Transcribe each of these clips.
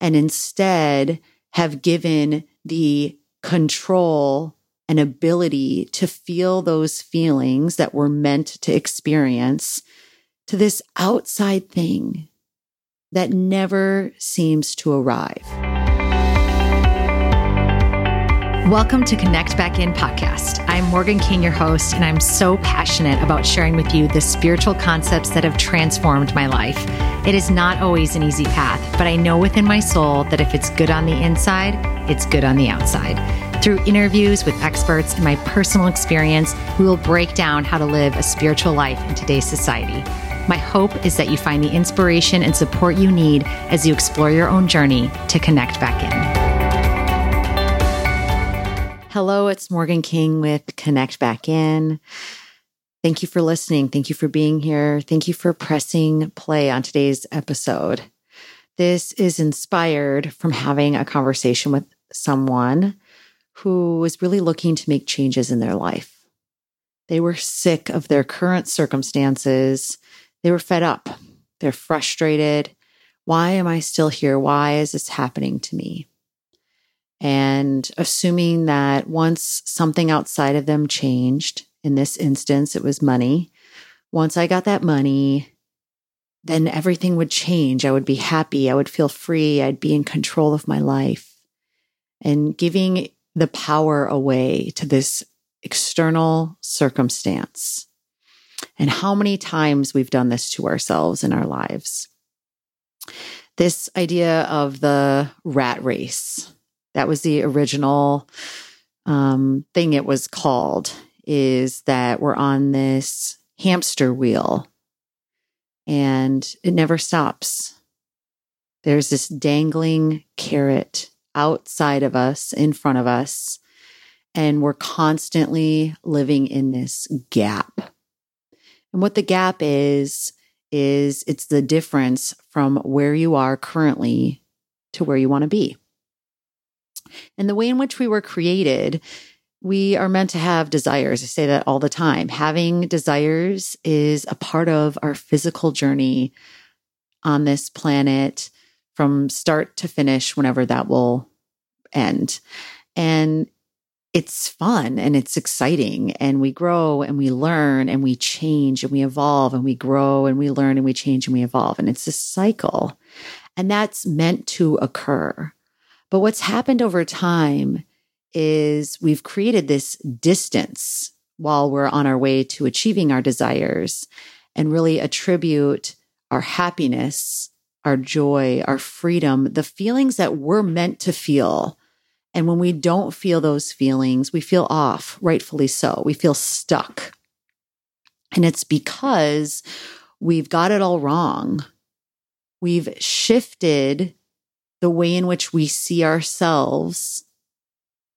and instead have given the control and ability to feel those feelings that we're meant to experience to this outside thing that never seems to arrive. Welcome to Connect Back In podcast. I'm Morgan King, your host, and I'm so passionate about sharing with you the spiritual concepts that have transformed my life. It is not always an easy path, but I know within my soul that if it's good on the inside, it's good on the outside. Through interviews with experts and my personal experience, we will break down how to live a spiritual life in today's society. My hope is that you find the inspiration and support you need as you explore your own journey to connect back in. Hello, it's Morgan King with Connect Back In. Thank you for listening. Thank you for being here. Thank you for pressing play on today's episode. This is inspired from having a conversation with someone who was really looking to make changes in their life. They were sick of their current circumstances. They were fed up. They're frustrated. Why am I still here? Why is this happening to me? And assuming that once something outside of them changed, in this instance, it was money. Once I got that money, then everything would change. I would be happy. I would feel free. I'd be in control of my life. And giving the power away to this external circumstance. And how many times we've done this to ourselves in our lives. This idea of the rat race that was the original um, thing it was called, is that we're on this hamster wheel and it never stops. There's this dangling carrot outside of us, in front of us, and we're constantly living in this gap. And what the gap is, is it's the difference from where you are currently to where you want to be. And the way in which we were created, we are meant to have desires. I say that all the time. Having desires is a part of our physical journey on this planet from start to finish, whenever that will end. And it's fun and it's exciting and we grow and we learn and we change and we evolve and we grow and we learn and we change and we evolve. And it's a cycle. And that's meant to occur. But what's happened over time is we've created this distance while we're on our way to achieving our desires and really attribute our happiness, our joy, our freedom, the feelings that we're meant to feel. And when we don't feel those feelings, we feel off, rightfully so. We feel stuck. And it's because we've got it all wrong. We've shifted the way in which we see ourselves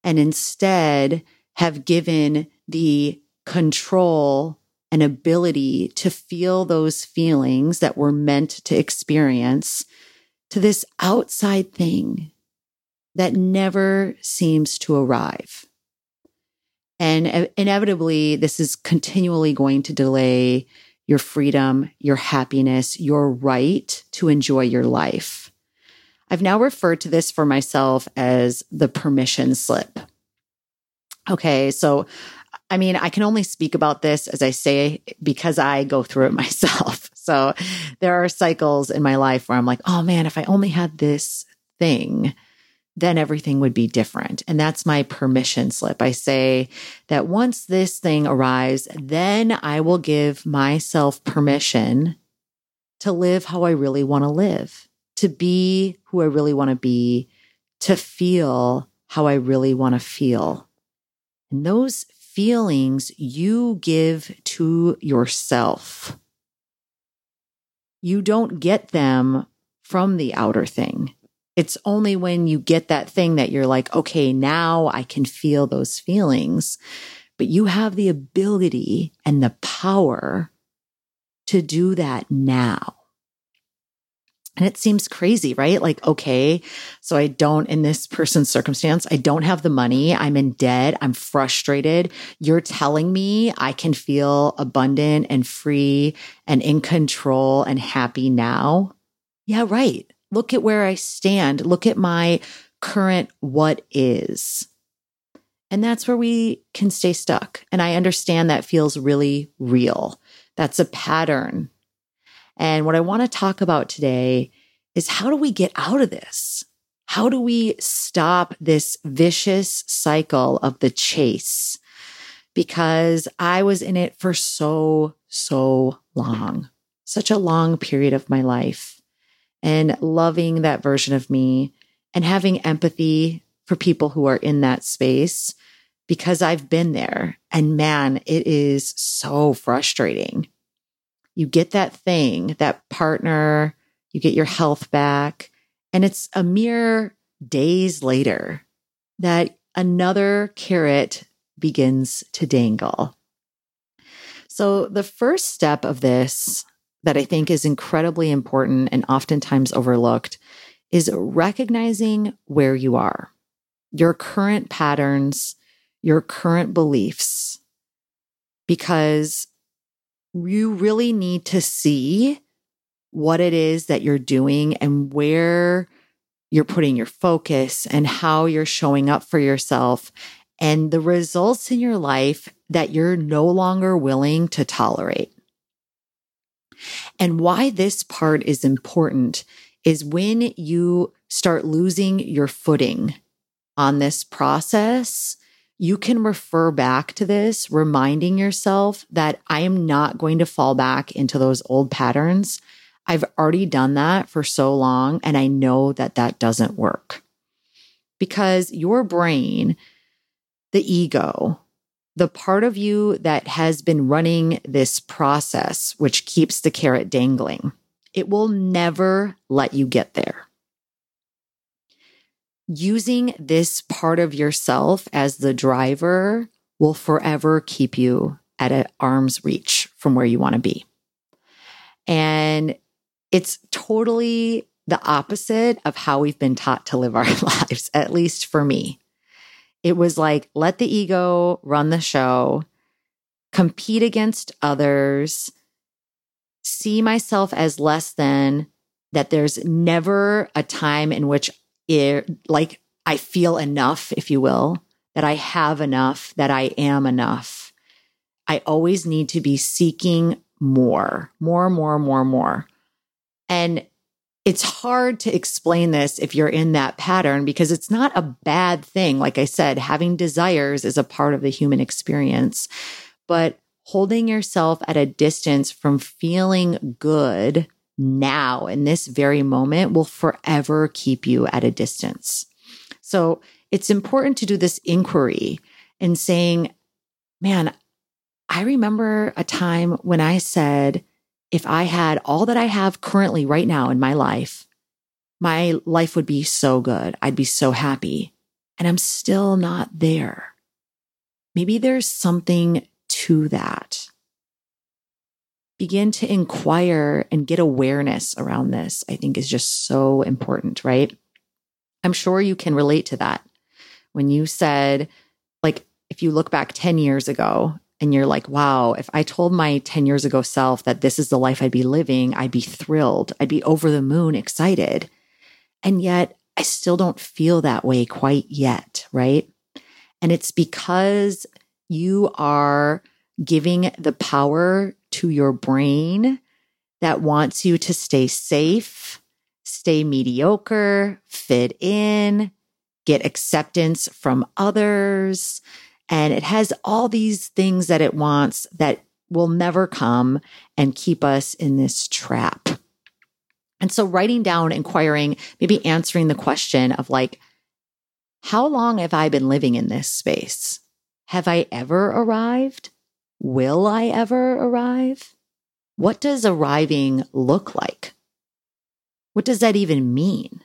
and instead have given the control and ability to feel those feelings that we're meant to experience to this outside thing that never seems to arrive. And inevitably, this is continually going to delay your freedom, your happiness, your right to enjoy your life. I've now referred to this for myself as the permission slip. Okay, so I mean, I can only speak about this as I say because I go through it myself. So there are cycles in my life where I'm like, oh man, if I only had this thing, then everything would be different. And that's my permission slip. I say that once this thing arrives, then I will give myself permission to live how I really want to live to be who I really want to be, to feel how I really want to feel. And those feelings you give to yourself. You don't get them from the outer thing. It's only when you get that thing that you're like, okay, now I can feel those feelings. But you have the ability and the power to do that now. And it seems crazy, right? Like, okay, so I don't, in this person's circumstance, I don't have the money. I'm in debt. I'm frustrated. You're telling me I can feel abundant and free and in control and happy now. Yeah, right. look at where I stand, look at my current what is. And that's where we can stay stuck. And I understand that feels really real. That's a pattern. And what I want to talk about today is how do we get out of this? How do we stop this vicious cycle of the chase? Because I was in it for so, so long, such a long period of my life, and loving that version of me and having empathy for people who are in that space because I've been there. And man, it is so frustrating. You get that thing, that partner, you get your health back, and it's a mere days later that another carrot begins to dangle. So, the first step of this that I think is incredibly important and oftentimes overlooked is recognizing where you are, your current patterns, your current beliefs, because you really need to see what it is that you're doing and where you're putting your focus and how you're showing up for yourself and the results in your life that you're no longer willing to tolerate. And why this part is important is when you start losing your footing on this process, you can refer back to this, reminding yourself that I am not going to fall back into those old patterns. I've already done that for so long, and I know that that doesn't work because your brain, the ego, the part of you that has been running this process, which keeps the carrot dangling, it will never let you get there using this part of yourself as the driver will forever keep you at an arm's reach from where you want to be. And it's totally the opposite of how we've been taught to live our lives, at least for me. It was like, let the ego run the show, compete against others, see myself as less than, that there's never a time in which it, like I feel enough, if you will, that I have enough, that I am enough. I always need to be seeking more, more, more, more, more. And it's hard to explain this if you're in that pattern because it's not a bad thing. Like I said, having desires is a part of the human experience, but holding yourself at a distance from feeling good now in this very moment will forever keep you at a distance. So it's important to do this inquiry and saying, man, I remember a time when I said, if I had all that I have currently right now in my life, my life would be so good. I'd be so happy. And I'm still not there. Maybe there's something to that begin to inquire and get awareness around this, I think is just so important, right? I'm sure you can relate to that. When you said, like, if you look back 10 years ago and you're like, wow, if I told my 10 years ago self that this is the life I'd be living, I'd be thrilled. I'd be over the moon excited. And yet I still don't feel that way quite yet, right? And it's because you are giving the power to your brain that wants you to stay safe, stay mediocre, fit in, get acceptance from others. And it has all these things that it wants that will never come and keep us in this trap. And so, writing down, inquiring, maybe answering the question of like, how long have I been living in this space? Have I ever arrived? Will I ever arrive? What does arriving look like? What does that even mean?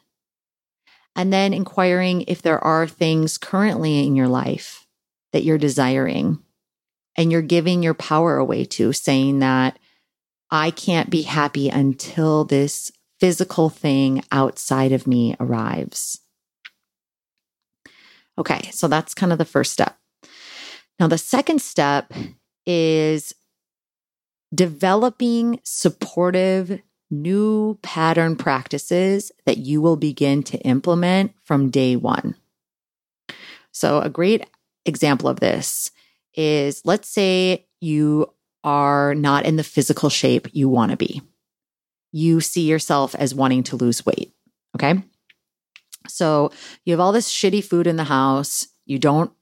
And then inquiring if there are things currently in your life that you're desiring and you're giving your power away to, saying that I can't be happy until this physical thing outside of me arrives. Okay, so that's kind of the first step. Now, the second step is developing supportive new pattern practices that you will begin to implement from day one. So, a great example of this is let's say you are not in the physical shape you want to be. You see yourself as wanting to lose weight. Okay. So you have all this shitty food in the house. You don't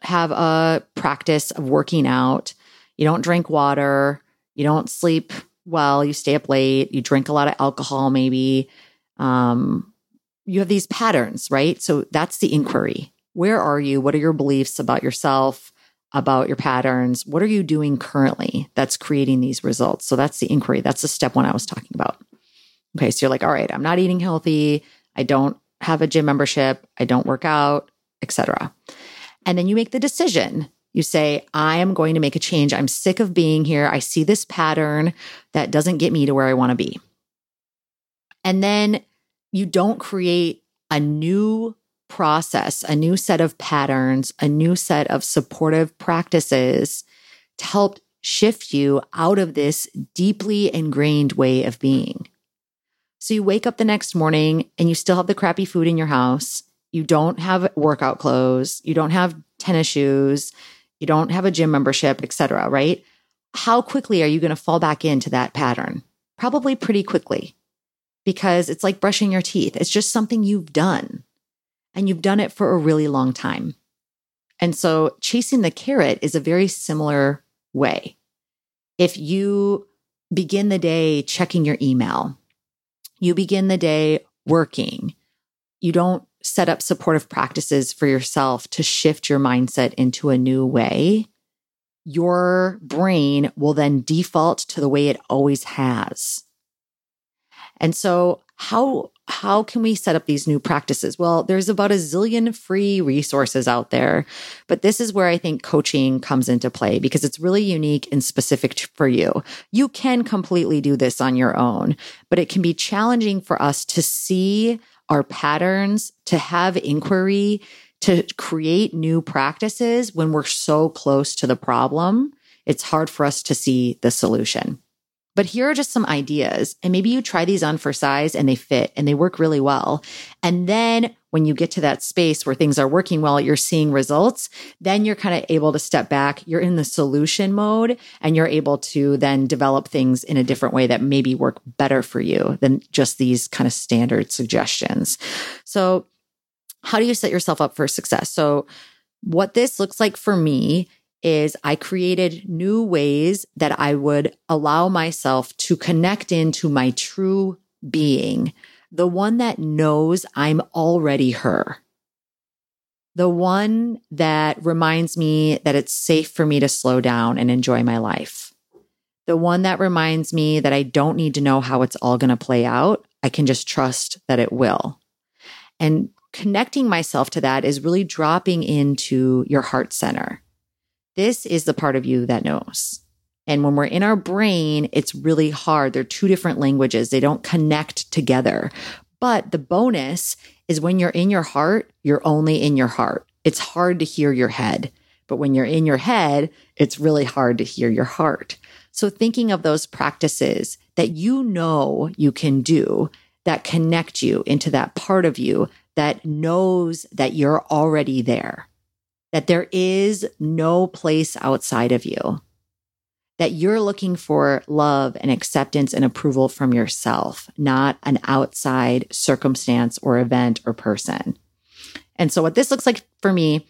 have a practice of working out. You don't drink water. You don't sleep well. You stay up late. You drink a lot of alcohol, maybe. Um, you have these patterns, right? So that's the inquiry. Where are you? What are your beliefs about yourself? about your patterns. What are you doing currently that's creating these results? So that's the inquiry. That's the step one I was talking about. Okay. So you're like, all right, I'm not eating healthy. I don't have a gym membership. I don't work out, etc. And then you make the decision. You say, I am going to make a change. I'm sick of being here. I see this pattern that doesn't get me to where I want to be. And then you don't create a new process, a new set of patterns, a new set of supportive practices to help shift you out of this deeply ingrained way of being. So you wake up the next morning and you still have the crappy food in your house. You don't have workout clothes. You don't have tennis shoes. You don't have a gym membership, etc. right? How quickly are you going to fall back into that pattern? Probably pretty quickly because it's like brushing your teeth. It's just something you've done and you've done it for a really long time. And so chasing the carrot is a very similar way. If you begin the day checking your email, you begin the day working, you don't set up supportive practices for yourself to shift your mindset into a new way, your brain will then default to the way it always has. And so how how can we set up these new practices? Well, there's about a zillion free resources out there, but this is where I think coaching comes into play because it's really unique and specific for you. You can completely do this on your own, but it can be challenging for us to see our patterns, to have inquiry, to create new practices when we're so close to the problem. It's hard for us to see the solution. But here are just some ideas. And maybe you try these on for size and they fit and they work really well. And then when you get to that space where things are working well, you're seeing results, then you're kind of able to step back. You're in the solution mode and you're able to then develop things in a different way that maybe work better for you than just these kind of standard suggestions. So how do you set yourself up for success? So what this looks like for me is I created new ways that I would allow myself to connect into my true being, the one that knows I'm already her. The one that reminds me that it's safe for me to slow down and enjoy my life. The one that reminds me that I don't need to know how it's all going to play out. I can just trust that it will. And connecting myself to that is really dropping into your heart center this is the part of you that knows. And when we're in our brain, it's really hard. They're two different languages. They don't connect together. But the bonus is when you're in your heart, you're only in your heart. It's hard to hear your head. But when you're in your head, it's really hard to hear your heart. So thinking of those practices that you know you can do that connect you into that part of you that knows that you're already there that there is no place outside of you, that you're looking for love and acceptance and approval from yourself, not an outside circumstance or event or person. And so, what this looks like for me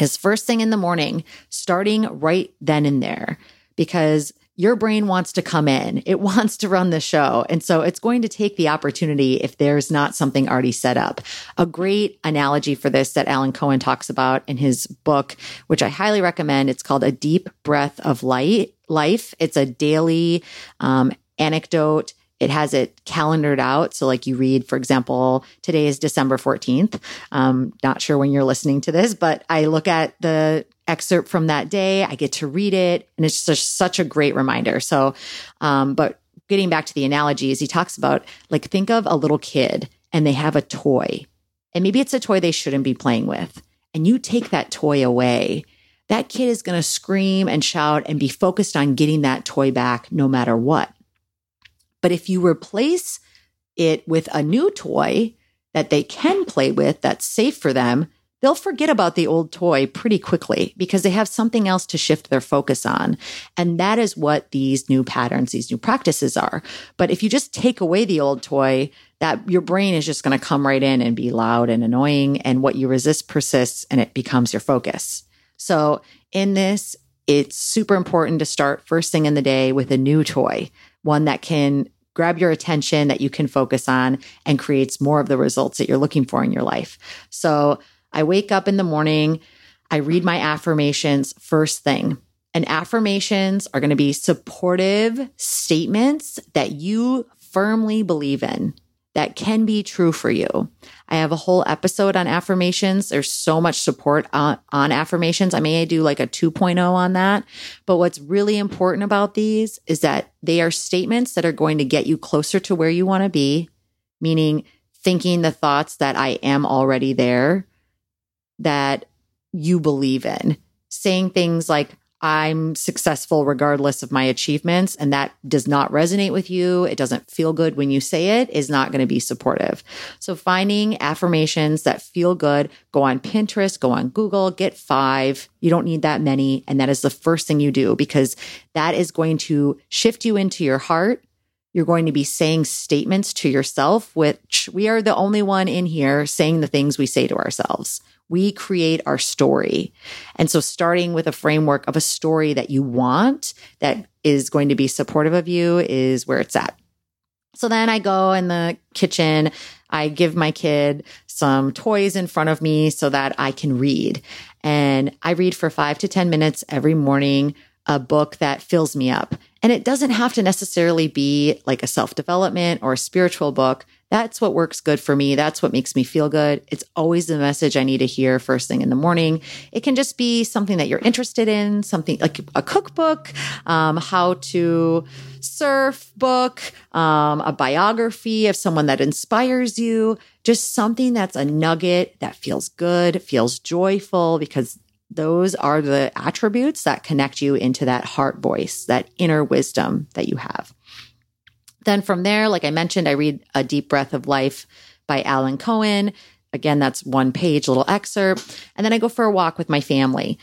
is first thing in the morning, starting right then and there, because your brain wants to come in. It wants to run the show. And so it's going to take the opportunity if there's not something already set up. A great analogy for this that Alan Cohen talks about in his book, which I highly recommend. It's called A Deep Breath of Light Life. It's a daily um, anecdote it has it calendared out. So, like you read, for example, today is December 14th. Um, not sure when you're listening to this, but I look at the excerpt from that day. I get to read it, and it's just such a great reminder. So, um, but getting back to the analogies, he talks about like think of a little kid and they have a toy, and maybe it's a toy they shouldn't be playing with, and you take that toy away. That kid is going to scream and shout and be focused on getting that toy back no matter what. But if you replace it with a new toy that they can play with that's safe for them, they'll forget about the old toy pretty quickly because they have something else to shift their focus on. And that is what these new patterns, these new practices are. But if you just take away the old toy, that your brain is just going to come right in and be loud and annoying. And what you resist persists and it becomes your focus. So in this, it's super important to start first thing in the day with a new toy, one that can grab your attention that you can focus on and creates more of the results that you're looking for in your life. So I wake up in the morning, I read my affirmations first thing. And affirmations are going to be supportive statements that you firmly believe in that can be true for you. I have a whole episode on affirmations. There's so much support on, on affirmations. I may do like a 2.0 on that. But what's really important about these is that they are statements that are going to get you closer to where you want to be, meaning thinking the thoughts that I am already there that you believe in. Saying things like, I'm successful regardless of my achievements, and that does not resonate with you. It doesn't feel good when you say it, is not going to be supportive. So, finding affirmations that feel good, go on Pinterest, go on Google, get five. You don't need that many. And that is the first thing you do because that is going to shift you into your heart you're going to be saying statements to yourself, which we are the only one in here saying the things we say to ourselves. We create our story. And so starting with a framework of a story that you want that is going to be supportive of you is where it's at. So then I go in the kitchen. I give my kid some toys in front of me so that I can read. And I read for five to 10 minutes every morning a book that fills me up. And it doesn't have to necessarily be like a self development or a spiritual book. That's what works good for me. That's what makes me feel good. It's always the message I need to hear first thing in the morning. It can just be something that you're interested in, something like a cookbook, um, how to surf book, um, a biography of someone that inspires you, just something that's a nugget that feels good, feels joyful because those are the attributes that connect you into that heart voice, that inner wisdom that you have. Then from there, like I mentioned, I read A Deep Breath of Life by Alan Cohen. Again, that's one page, little excerpt. And then I go for a walk with my family.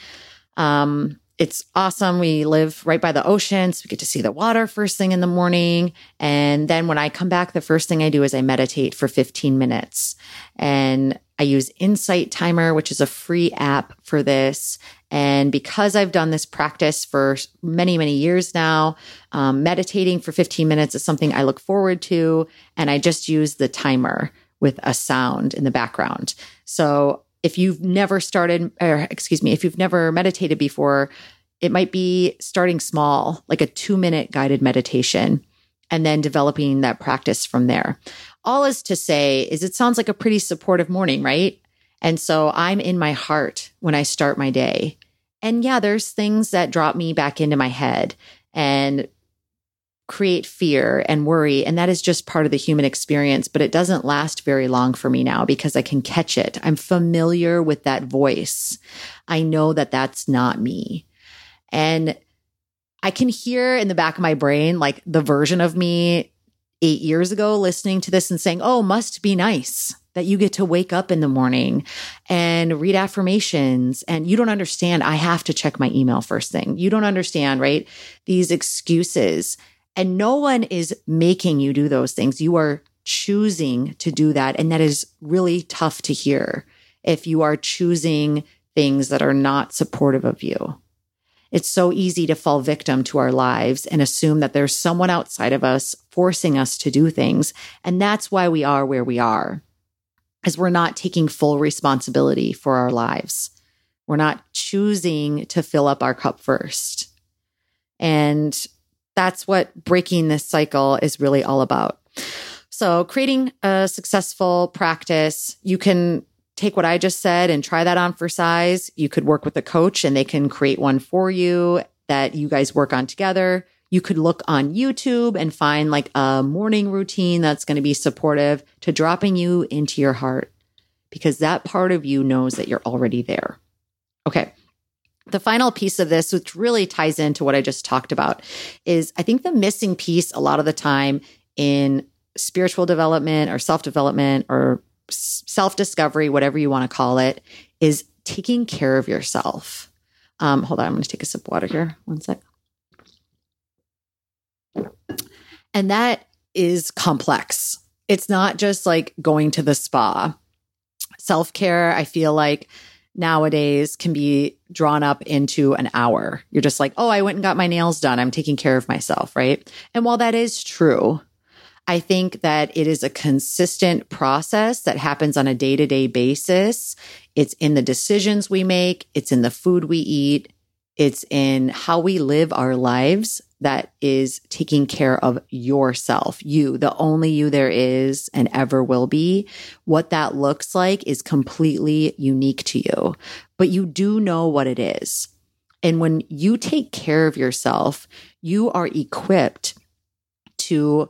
Um, it's awesome. We live right by the ocean, so we get to see the water first thing in the morning. And then when I come back, the first thing I do is I meditate for 15 minutes. And I use Insight Timer, which is a free app for this. And because I've done this practice for many, many years now, um, meditating for 15 minutes is something I look forward to. And I just use the timer with a sound in the background. So if you've never started, or excuse me, if you've never meditated before, it might be starting small, like a two minute guided meditation, and then developing that practice from there. All is to say is it sounds like a pretty supportive morning, right? And so I'm in my heart when I start my day. And yeah, there's things that drop me back into my head and create fear and worry. And that is just part of the human experience, but it doesn't last very long for me now because I can catch it. I'm familiar with that voice. I know that that's not me. And I can hear in the back of my brain, like the version of me eight years ago listening to this and saying, Oh, must be nice that you get to wake up in the morning and read affirmations. And you don't understand. I have to check my email first thing. You don't understand, right? These excuses and no one is making you do those things. You are choosing to do that. And that is really tough to hear if you are choosing things that are not supportive of you. It's so easy to fall victim to our lives and assume that there's someone outside of us forcing us to do things. And that's why we are where we are, as we're not taking full responsibility for our lives. We're not choosing to fill up our cup first. And that's what breaking this cycle is really all about. So, creating a successful practice, you can take what I just said and try that on for size. You could work with a coach and they can create one for you that you guys work on together. You could look on YouTube and find like a morning routine that's going to be supportive to dropping you into your heart because that part of you knows that you're already there. Okay. The final piece of this, which really ties into what I just talked about, is I think the missing piece a lot of the time in spiritual development or self development or self discovery, whatever you want to call it, is taking care of yourself. Um, hold on, I'm going to take a sip of water here. One sec. And that is complex. It's not just like going to the spa. Self care, I feel like nowadays can be drawn up into an hour. You're just like, oh, I went and got my nails done. I'm taking care of myself, right? And while that is true, I think that it is a consistent process that happens on a day to day basis. It's in the decisions we make, it's in the food we eat, it's in how we live our lives that is taking care of yourself, you, the only you there is and ever will be. What that looks like is completely unique to you, but you do know what it is. And when you take care of yourself, you are equipped to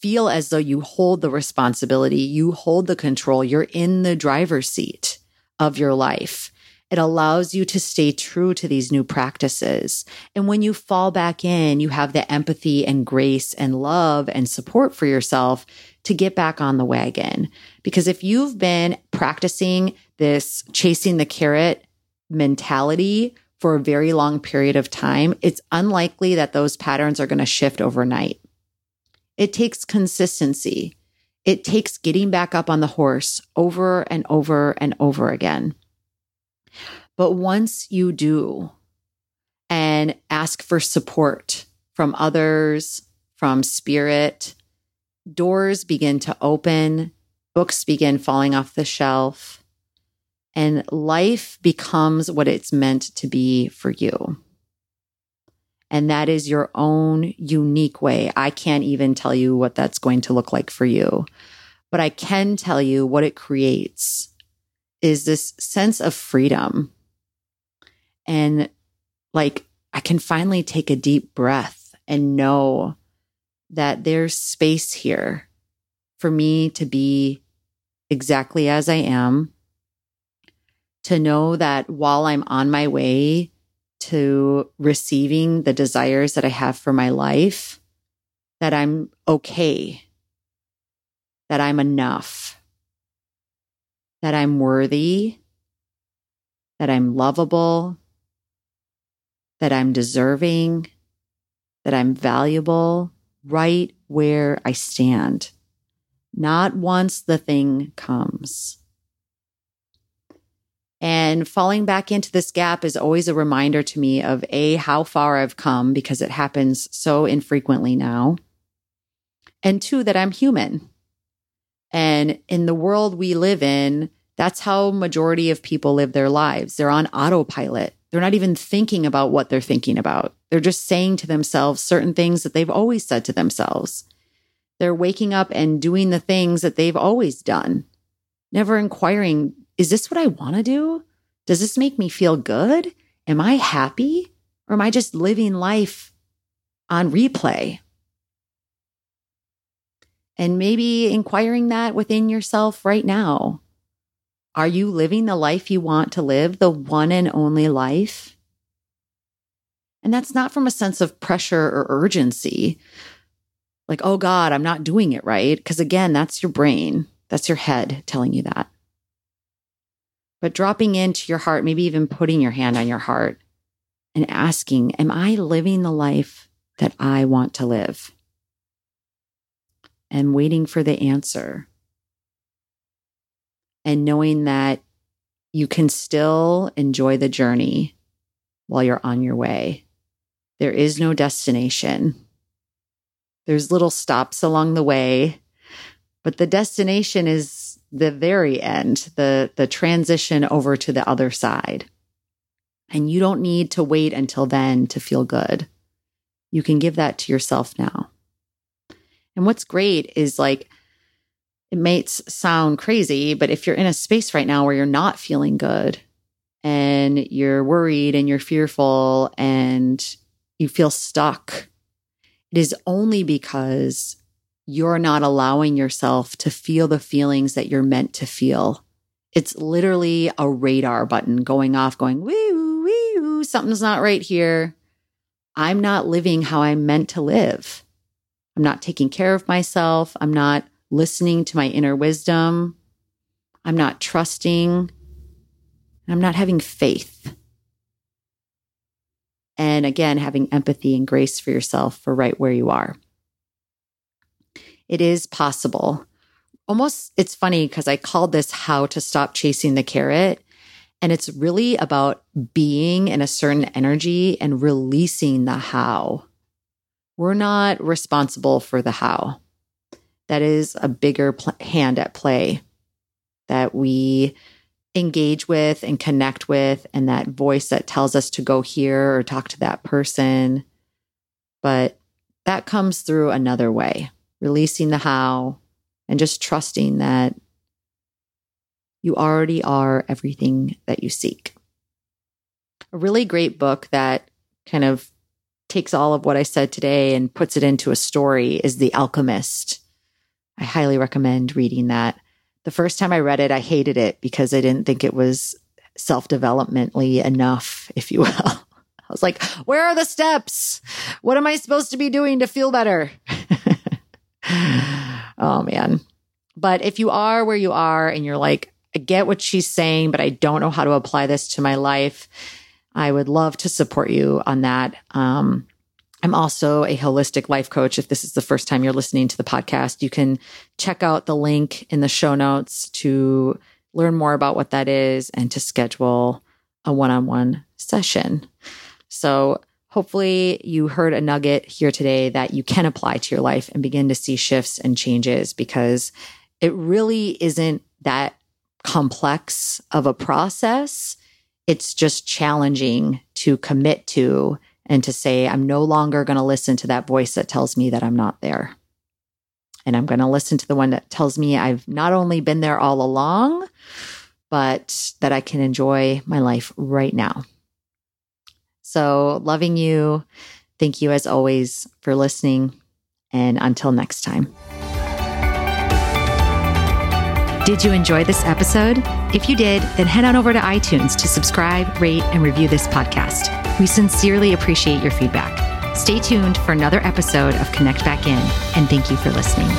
feel as though you hold the responsibility, you hold the control, you're in the driver's seat of your life. It allows you to stay true to these new practices. And when you fall back in, you have the empathy and grace and love and support for yourself to get back on the wagon. Because if you've been practicing this chasing the carrot mentality for a very long period of time, it's unlikely that those patterns are going to shift overnight. It takes consistency. It takes getting back up on the horse over and over and over again. But once you do and ask for support from others, from spirit, doors begin to open, books begin falling off the shelf, and life becomes what it's meant to be for you. And that is your own unique way. I can't even tell you what that's going to look like for you, but I can tell you what it creates is this sense of freedom. And like, I can finally take a deep breath and know that there's space here for me to be exactly as I am, to know that while I'm on my way to receiving the desires that I have for my life, that I'm okay, that I'm enough that I'm worthy, that I'm lovable, that I'm deserving, that I'm valuable right where I stand, not once the thing comes. And falling back into this gap is always a reminder to me of A, how far I've come because it happens so infrequently now. And two, that I'm human and in the world we live in, that's how majority of people live their lives. They're on autopilot. They're not even thinking about what they're thinking about. They're just saying to themselves certain things that they've always said to themselves. They're waking up and doing the things that they've always done, never inquiring, is this what I want to do? Does this make me feel good? Am I happy? Or am I just living life on replay? and maybe inquiring that within yourself right now. Are you living the life you want to live, the one and only life? And that's not from a sense of pressure or urgency. Like, oh God, I'm not doing it right. Because again, that's your brain, that's your head telling you that. But dropping into your heart, maybe even putting your hand on your heart and asking, Am I living the life that I want to live? and waiting for the answer. And knowing that you can still enjoy the journey while you're on your way. There is no destination. There's little stops along the way, but the destination is the very end, the, the transition over to the other side. And you don't need to wait until then to feel good. You can give that to yourself now. And what's great is like, it may sound crazy, but if you're in a space right now where you're not feeling good and you're worried and you're fearful and you feel stuck, it is only because you're not allowing yourself to feel the feelings that you're meant to feel. It's literally a radar button going off, going, woo, woo, something's not right here. I'm not living how I'm meant to live. I'm not taking care of myself. I'm not listening to my inner wisdom. I'm not trusting. I'm not having faith. And again, having empathy and grace for yourself for right where you are. It is possible. Almost, it's funny because I called this How to Stop Chasing the Carrot. And it's really about being in a certain energy and releasing the how. We're not responsible for the how. That is a bigger pl- hand at play that we engage with and connect with, and that voice that tells us to go here or talk to that person. But that comes through another way, releasing the how and just trusting that you already are everything that you seek. A really great book that kind of takes all of what I said today and puts it into a story is The Alchemist. I highly recommend reading that. The first time I read it, I hated it because I didn't think it was self developmentally enough, if you will. I was like, where are the steps? What am I supposed to be doing to feel better? oh, man. But if you are where you are and you're like, I get what she's saying, but I don't know how to apply this to my life. I would love to support you on that. Um, I'm also a holistic life coach. If this is the first time you're listening to the podcast, you can check out the link in the show notes to learn more about what that is and to schedule a one on one session. So, hopefully, you heard a nugget here today that you can apply to your life and begin to see shifts and changes because it really isn't that complex of a process. It's just challenging to commit to and to say, I'm no longer going to listen to that voice that tells me that I'm not there. And I'm going to listen to the one that tells me I've not only been there all along, but that I can enjoy my life right now. So, loving you. Thank you as always for listening. And until next time. Did you enjoy this episode? If you did, then head on over to iTunes to subscribe, rate, and review this podcast. We sincerely appreciate your feedback. Stay tuned for another episode of Connect Back In, and thank you for listening.